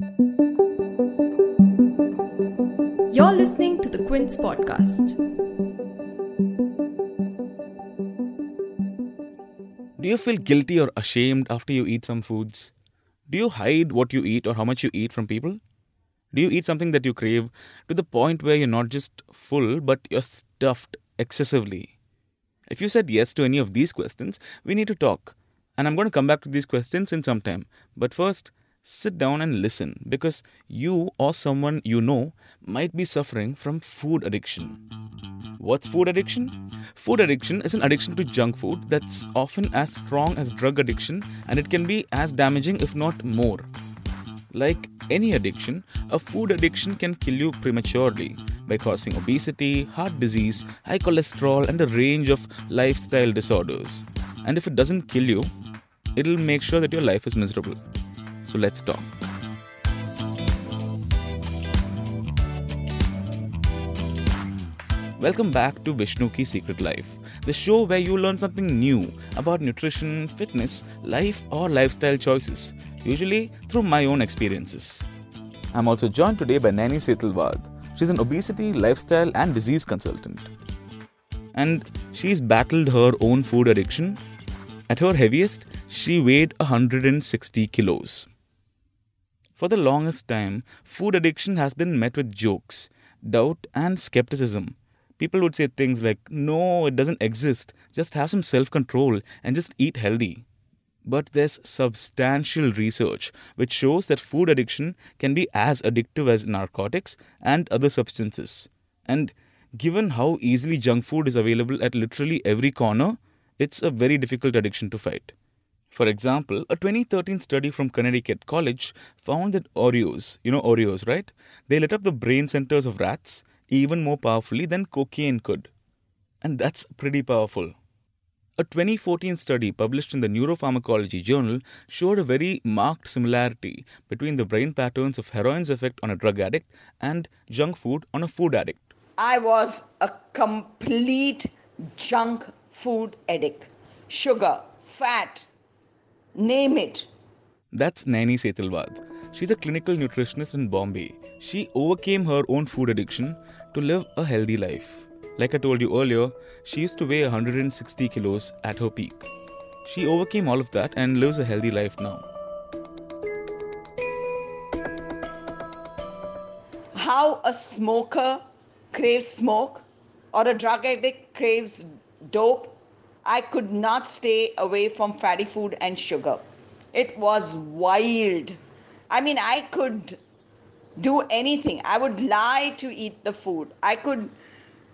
You're listening to the Quint podcast. Do you feel guilty or ashamed after you eat some foods? Do you hide what you eat or how much you eat from people? Do you eat something that you crave to the point where you're not just full, but you're stuffed excessively? If you said yes to any of these questions, we need to talk. And I'm going to come back to these questions in some time. But first, sit down and listen because you or someone you know might be suffering from food addiction. What's food addiction? Food addiction is an addiction to junk food that's often as strong as drug addiction and it can be as damaging, if not more. Like any addiction, a food addiction can kill you prematurely by causing obesity, heart disease, high cholesterol, and a range of lifestyle disorders. And if it doesn't kill you, it'll make sure that your life is miserable. So let's talk. Welcome back to Vishnu Ki Secret Life, the show where you learn something new about nutrition, fitness, life, or lifestyle choices, usually through my own experiences. I'm also joined today by Naini Setalvad. She's an obesity, lifestyle, and disease consultant. And she's battled her own food addiction. At her heaviest, she weighed 160 kilos. For the longest time, food addiction has been met with jokes, doubt, and skepticism people would say things like, no, it doesn't exist. Just have some self control and just eat healthy. But there's substantial research which shows that food addiction can be as addictive as narcotics and other substances. And given how easily junk food is available at literally every corner, it's a very difficult addiction to fight. For example, a 2013 study from Connecticut College found that Oreos, you know Oreos, right? They lit up the brain centers of rats even more powerfully than cocaine could. And that's pretty powerful. A 2014 study published in the Neuropharmacology Journal showed a very marked similarity between the brain patterns of heroin's effect on a drug addict and junk food on a food addict. I was a complete junk food addict. Sugar, fat, name it. That's Naini Setalvad. She's a clinical nutritionist in Bombay. She overcame her own food addiction to live a healthy life. Like I told you earlier, she used to weigh 160 kilos at her peak. She overcame all of that and lives a healthy life now. How a smoker craves smoke or a drug addict craves dope, I could not stay away from fatty food and sugar. It was wild. I mean, I could do anything. I would lie to eat the food. I could,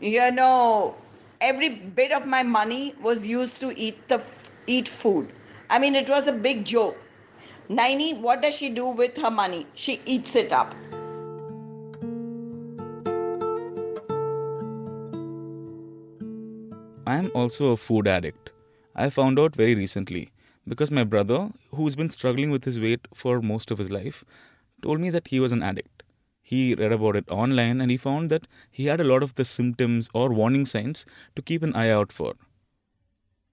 you know, every bit of my money was used to eat the eat food. I mean, it was a big joke. Naini, what does she do with her money? She eats it up. I am also a food addict. I found out very recently because my brother, who's been struggling with his weight for most of his life, told me that he was an addict. He read about it online and he found that he had a lot of the symptoms or warning signs to keep an eye out for.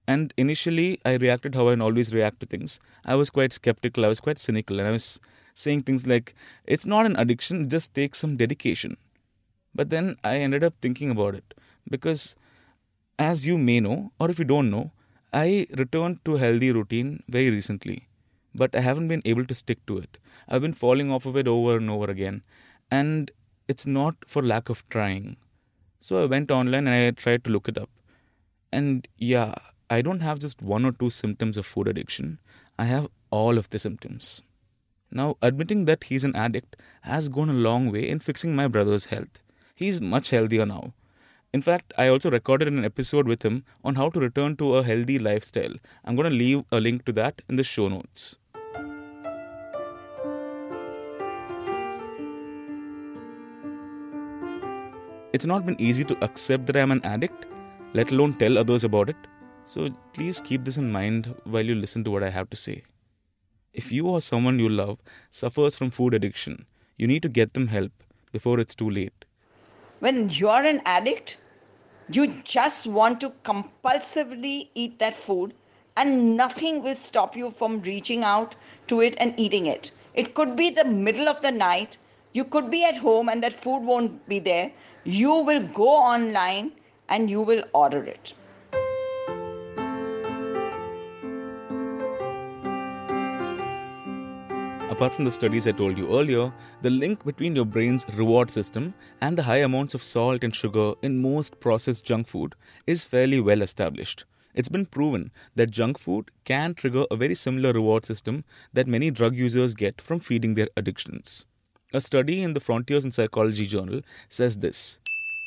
And initially, I reacted how I always react to things. I was quite skeptical, I was quite cynical, and I was saying things like, it's not an addiction, just takes some dedication. But then I ended up thinking about it because, as you may know, or if you don't know, I returned to healthy routine very recently but I haven't been able to stick to it. I've been falling off of it over and over again, and it's not for lack of trying. So I went online and I tried to look it up. And yeah, I don't have just one or two symptoms of food addiction, I have all of the symptoms. Now, admitting that he's an addict has gone a long way in fixing my brother's health. He's much healthier now. In fact, I also recorded an episode with him on how to return to a healthy lifestyle. I'm going to leave a link to that in the show notes. It's not been easy to accept that I'm an addict, let alone tell others about it. So please keep this in mind while you listen to what I have to say. If you or someone you love suffers from food addiction, you need to get them help before it's too late. When you're an addict, you just want to compulsively eat that food, and nothing will stop you from reaching out to it and eating it. It could be the middle of the night. You could be at home and that food won't be there. You will go online and you will order it. Apart from the studies I told you earlier, the link between your brain's reward system and the high amounts of salt and sugar in most processed junk food is fairly well established. It's been proven that junk food can trigger a very similar reward system that many drug users get from feeding their addictions. A study in the Frontiers in Psychology journal says this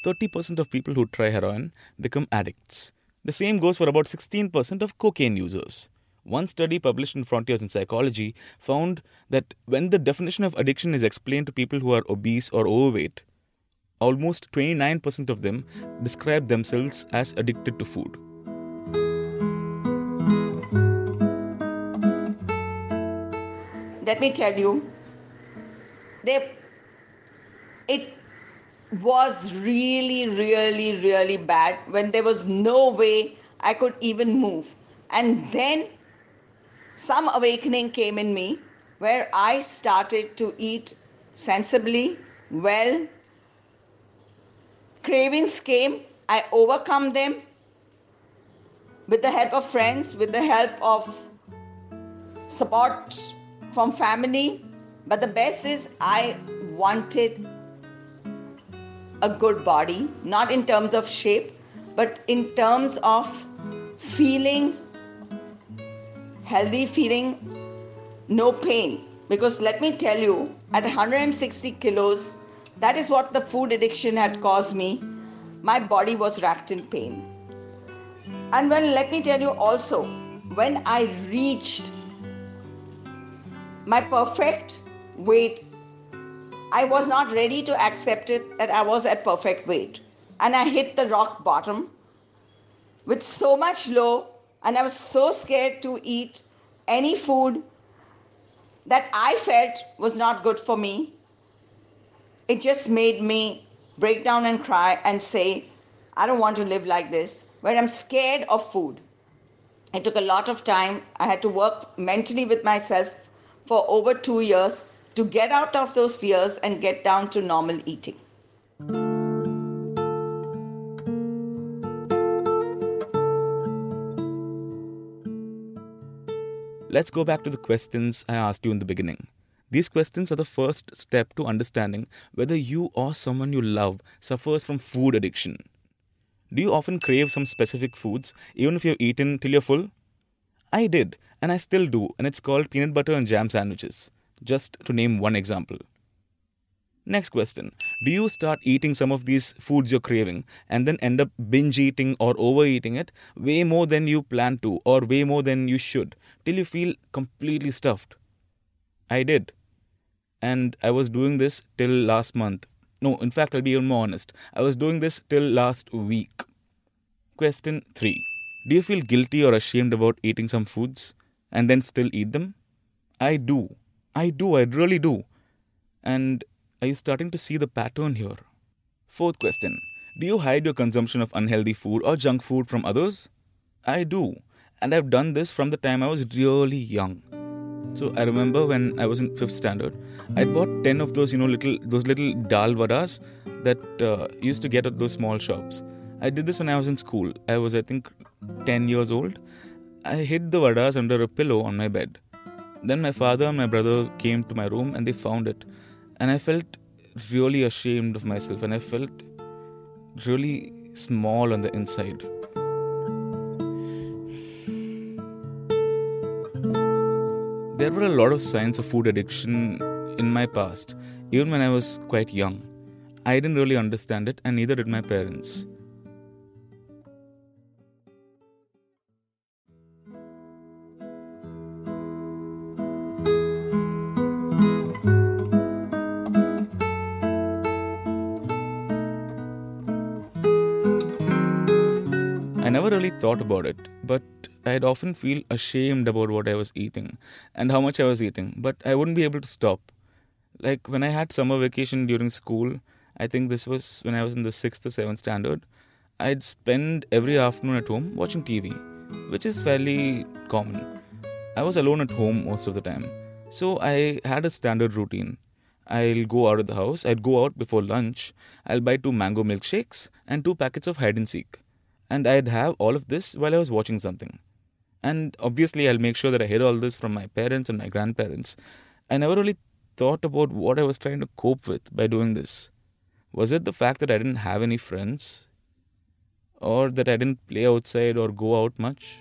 30% of people who try heroin become addicts. The same goes for about 16% of cocaine users. One study published in Frontiers in Psychology found that when the definition of addiction is explained to people who are obese or overweight, almost 29% of them describe themselves as addicted to food. Let me tell you, they, it was really, really, really bad when there was no way I could even move. And then some awakening came in me where I started to eat sensibly, well. Cravings came, I overcome them with the help of friends, with the help of support from family. But the best is, I wanted a good body, not in terms of shape, but in terms of feeling healthy, feeling no pain. Because let me tell you, at 160 kilos, that is what the food addiction had caused me. My body was racked in pain. And well, let me tell you also, when I reached my perfect weight, I was not ready to accept it that I was at perfect weight. And I hit the rock bottom with so much low and I was so scared to eat any food that I felt was not good for me. It just made me break down and cry and say, I don't want to live like this, where I'm scared of food. It took a lot of time. I had to work mentally with myself for over two years to get out of those fears and get down to normal eating. Let's go back to the questions I asked you in the beginning. These questions are the first step to understanding whether you or someone you love suffers from food addiction. Do you often crave some specific foods even if you've eaten till you're full? I did, and I still do, and it's called peanut butter and jam sandwiches, just to name one example. Next question Do you start eating some of these foods you're craving and then end up binge eating or overeating it way more than you plan to or way more than you should till you feel completely stuffed? I did. And I was doing this till last month. No, in fact, I'll be even more honest. I was doing this till last week. Question 3 Do you feel guilty or ashamed about eating some foods and then still eat them? I do. I do. I really do. And are you starting to see the pattern here? Fourth question Do you hide your consumption of unhealthy food or junk food from others? I do, and I've done this from the time I was really young. So I remember when I was in fifth standard, I bought ten of those, you know, little those little dal vadas that uh, used to get at those small shops. I did this when I was in school. I was, I think, ten years old. I hid the vadas under a pillow on my bed. Then my father and my brother came to my room and they found it and I felt really ashamed of myself and I felt really small on the inside. There were a lot of signs of food addiction in my past, even when I was quite young. I didn't really understand it, and neither did my parents. Never really thought about it, but I'd often feel ashamed about what I was eating and how much I was eating, but I wouldn't be able to stop. Like when I had summer vacation during school, I think this was when I was in the sixth or seventh standard, I'd spend every afternoon at home watching TV, which is fairly common. I was alone at home most of the time, So I had a standard routine. I'll go out of the house, I'd go out before lunch, I'll buy two mango milkshakes and two packets of hide and seek. And I'd have all of this while I was watching something. And obviously, I'll make sure that I hid all this from my parents and my grandparents. I never really thought about what I was trying to cope with by doing this. Was it the fact that I didn't have any friends? Or that I didn't play outside or go out much?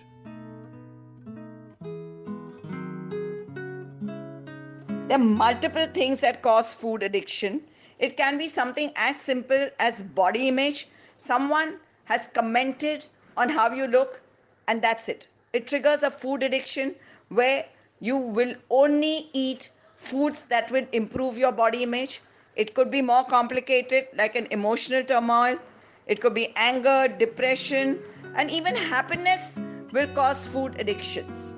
There are multiple things that cause food addiction. It can be something as simple as body image. Someone has commented on how you look, and that's it. It triggers a food addiction where you will only eat foods that will improve your body image. It could be more complicated, like an emotional turmoil. It could be anger, depression, and even happiness will cause food addictions.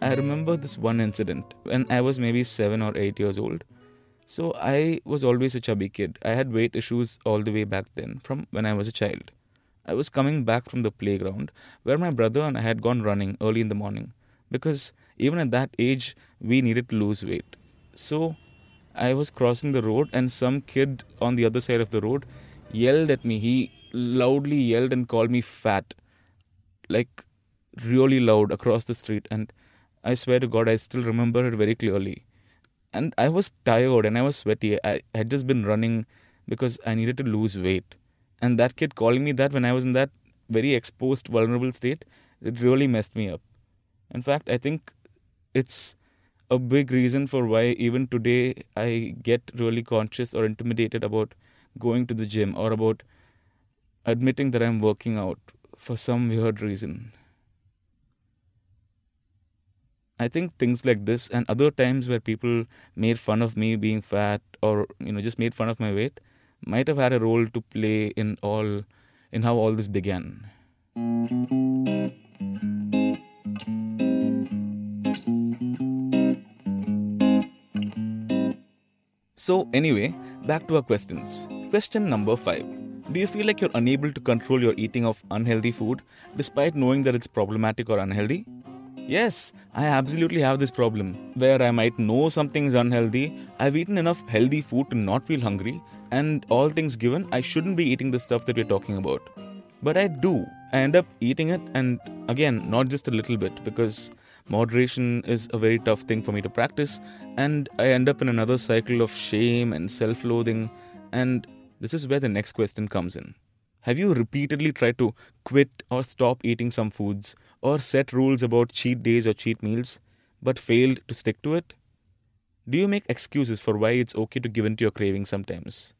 I remember this one incident when I was maybe seven or eight years old. So I was always a chubby kid. I had weight issues all the way back then from when I was a child. I was coming back from the playground where my brother and I had gone running early in the morning because even at that age we needed to lose weight. So I was crossing the road and some kid on the other side of the road yelled at me. He loudly yelled and called me fat. Like really loud across the street and I swear to God, I still remember it very clearly. And I was tired and I was sweaty. I had just been running because I needed to lose weight. And that kid calling me that when I was in that very exposed, vulnerable state, it really messed me up. In fact, I think it's a big reason for why even today I get really conscious or intimidated about going to the gym or about admitting that I'm working out for some weird reason. I think things like this and other times where people made fun of me being fat or you know just made fun of my weight might have had a role to play in all in how all this began. So anyway, back to our questions. Question number 5. Do you feel like you're unable to control your eating of unhealthy food despite knowing that it's problematic or unhealthy? Yes, I absolutely have this problem where I might know something's unhealthy. I've eaten enough healthy food to not feel hungry, and all things given, I shouldn't be eating the stuff that we're talking about. But I do. I end up eating it, and again, not just a little bit, because moderation is a very tough thing for me to practice, and I end up in another cycle of shame and self loathing, and this is where the next question comes in. Have you repeatedly tried to quit or stop eating some foods or set rules about cheat days or cheat meals but failed to stick to it? Do you make excuses for why it's okay to give in to your cravings sometimes?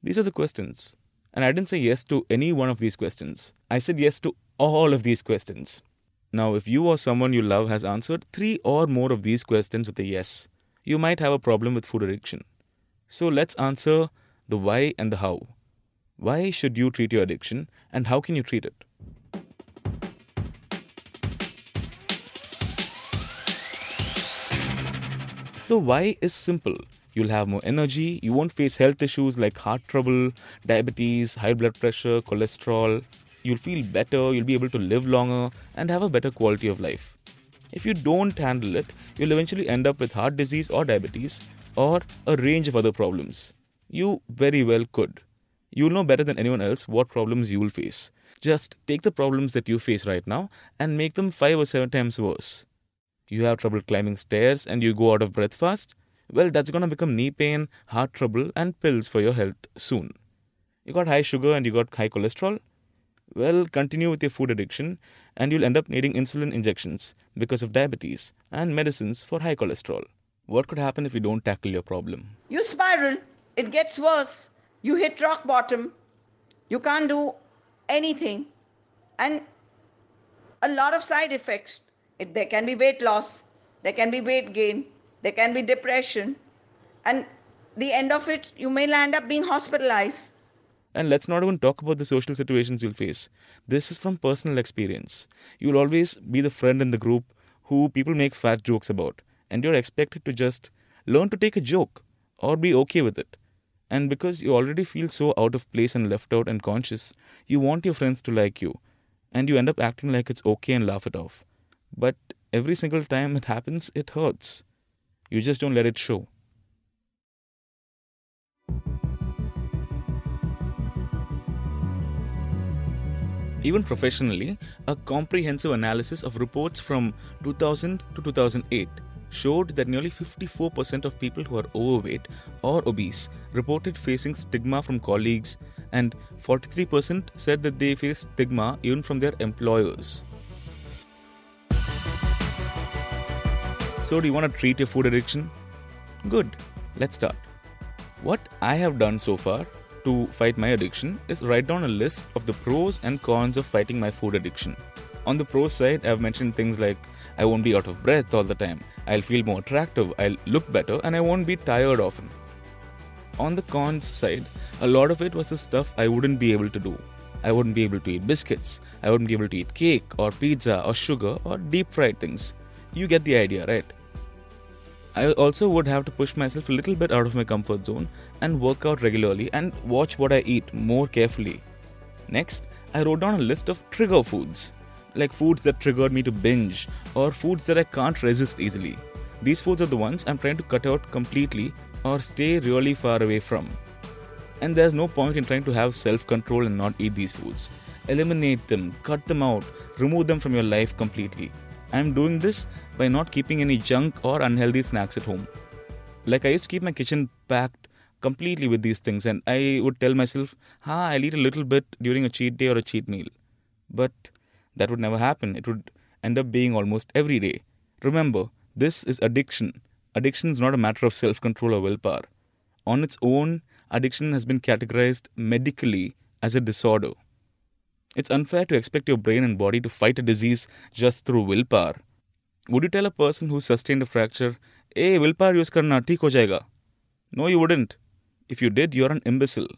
These are the questions. And I didn't say yes to any one of these questions. I said yes to all of these questions. Now, if you or someone you love has answered three or more of these questions with a yes, you might have a problem with food addiction. So let's answer the why and the how. Why should you treat your addiction and how can you treat it? The why is simple. You'll have more energy, you won't face health issues like heart trouble, diabetes, high blood pressure, cholesterol. You'll feel better, you'll be able to live longer, and have a better quality of life. If you don't handle it, you'll eventually end up with heart disease or diabetes, or a range of other problems. You very well could. You'll know better than anyone else what problems you'll face. Just take the problems that you face right now and make them five or seven times worse. You have trouble climbing stairs and you go out of breath fast? Well, that's gonna become knee pain, heart trouble, and pills for your health soon. You got high sugar and you got high cholesterol? Well, continue with your food addiction and you'll end up needing insulin injections because of diabetes and medicines for high cholesterol. What could happen if you don't tackle your problem? You spiral, it gets worse. You hit rock bottom, you can't do anything, and a lot of side effects. It, there can be weight loss, there can be weight gain, there can be depression, and the end of it, you may land up being hospitalized. And let's not even talk about the social situations you'll face. This is from personal experience. You'll always be the friend in the group who people make fat jokes about, and you're expected to just learn to take a joke or be okay with it. And because you already feel so out of place and left out and conscious, you want your friends to like you. and you end up acting like it's okay and laugh it off. But every single time it happens, it hurts. You just don't let it show. Even professionally, a comprehensive analysis of reports from 2000 to 2008 showed that nearly 54% of people who are overweight or obese reported facing stigma from colleagues, and 43% said that they face stigma even from their employers. So, do you want to treat your food addiction? Good, let's start. What I have done so far to fight my addiction is write down a list of the pros and cons of fighting my food addiction. On the pros side, I've mentioned things like I won't be out of breath all the time, I'll feel more attractive, I'll look better, and I won't be tired often. On the cons side, a lot of it was the stuff I wouldn't be able to do. I wouldn't be able to eat biscuits, I wouldn't be able to eat cake or pizza or sugar or deep fried things. You get the idea, right? I also would have to push myself a little bit out of my comfort zone and work out regularly and watch what I eat more carefully. Next, I wrote down a list of trigger foods, like foods that triggered me to binge or foods that I can't resist easily. These foods are the ones I'm trying to cut out completely or stay really far away from. And there's no point in trying to have self control and not eat these foods. Eliminate them, cut them out, remove them from your life completely. I'm doing this by not keeping any junk or unhealthy snacks at home. Like I used to keep my kitchen packed completely with these things, and I would tell myself, ha, I'll eat a little bit during a cheat day or a cheat meal. But that would never happen. It would end up being almost every day. Remember, this is addiction. Addiction is not a matter of self control or willpower. On its own, addiction has been categorized medically as a disorder. It's unfair to expect your brain and body to fight a disease just through willpower. Would you tell a person who sustained a fracture, hey, willpower use karna, theek ho jayega? No, you wouldn't. If you did, you're an imbecile.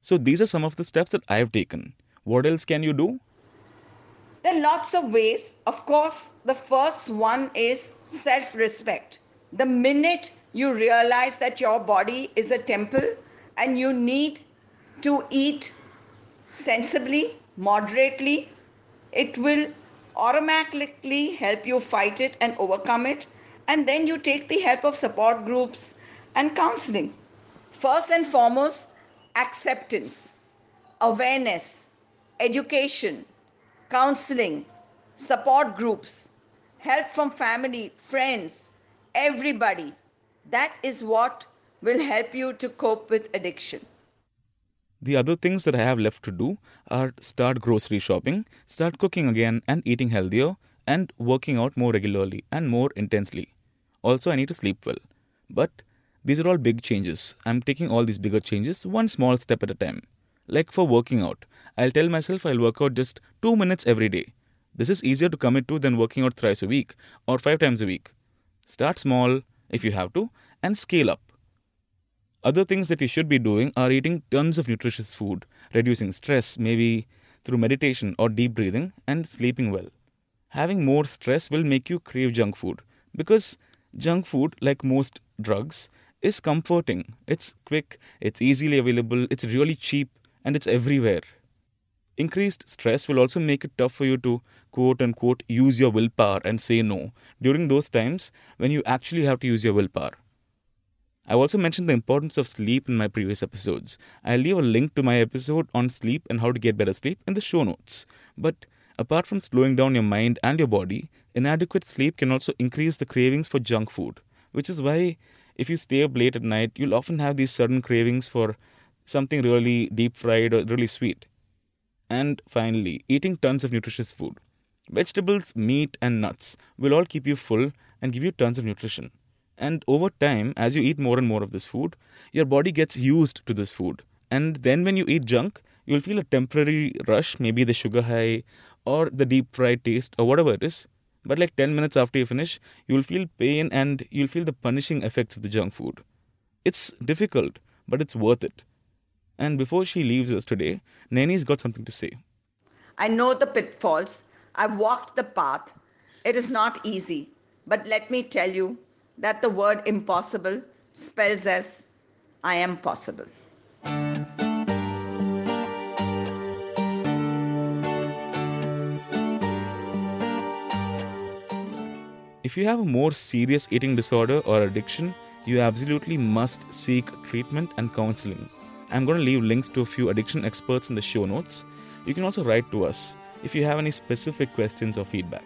So these are some of the steps that I've taken. What else can you do? There are lots of ways. Of course, the first one is self respect. The minute you realize that your body is a temple and you need to eat sensibly, moderately, it will automatically help you fight it and overcome it. And then you take the help of support groups and counseling. First and foremost, acceptance, awareness, education, counseling, support groups, help from family, friends, everybody. That is what will help you to cope with addiction. The other things that I have left to do are start grocery shopping, start cooking again and eating healthier, and working out more regularly and more intensely. Also, I need to sleep well. But these are all big changes. I'm taking all these bigger changes one small step at a time. Like for working out, I'll tell myself I'll work out just 2 minutes every day. This is easier to commit to than working out thrice a week or 5 times a week. Start small if you have to and scale up. Other things that you should be doing are eating tons of nutritious food, reducing stress, maybe through meditation or deep breathing, and sleeping well. Having more stress will make you crave junk food because junk food, like most drugs, is comforting. It's quick, it's easily available, it's really cheap, and it's everywhere. Increased stress will also make it tough for you to quote unquote use your willpower and say no during those times when you actually have to use your willpower. I've also mentioned the importance of sleep in my previous episodes. I'll leave a link to my episode on sleep and how to get better sleep in the show notes. But apart from slowing down your mind and your body, inadequate sleep can also increase the cravings for junk food, which is why if you stay up late at night, you'll often have these sudden cravings for something really deep fried or really sweet. And finally, eating tons of nutritious food. Vegetables, meat, and nuts will all keep you full and give you tons of nutrition. And over time, as you eat more and more of this food, your body gets used to this food. And then when you eat junk, you'll feel a temporary rush, maybe the sugar high or the deep fried taste or whatever it is. But like 10 minutes after you finish, you'll feel pain and you'll feel the punishing effects of the junk food. It's difficult, but it's worth it. And before she leaves us today, Naini's got something to say. I know the pitfalls. I've walked the path. It is not easy. But let me tell you that the word impossible spells as I am possible. If you have a more serious eating disorder or addiction, you absolutely must seek treatment and counseling. I'm going to leave links to a few addiction experts in the show notes. You can also write to us if you have any specific questions or feedback.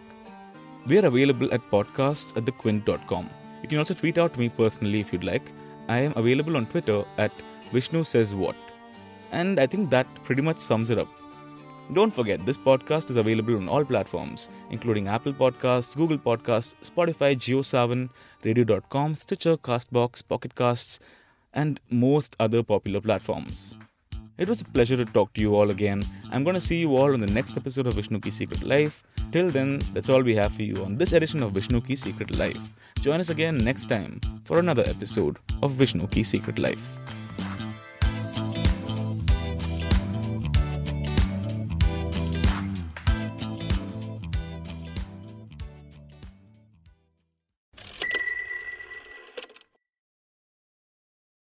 We are available at podcasts at thequint.com. You can also tweet out to me personally if you'd like. I am available on Twitter at Vishnu Says What. And I think that pretty much sums it up. Don't forget, this podcast is available on all platforms, including Apple Podcasts, Google Podcasts, Spotify, JioSaavn, Radio.com, Stitcher, Castbox, Pocket Casts, and most other popular platforms. It was a pleasure to talk to you all again. I'm going to see you all on the next episode of Vishnu Ki Secret Life. Till then, that's all we have for you on this edition of Vishnu Ki Secret Life. Join us again next time for another episode of Vishnu Ki Secret Life.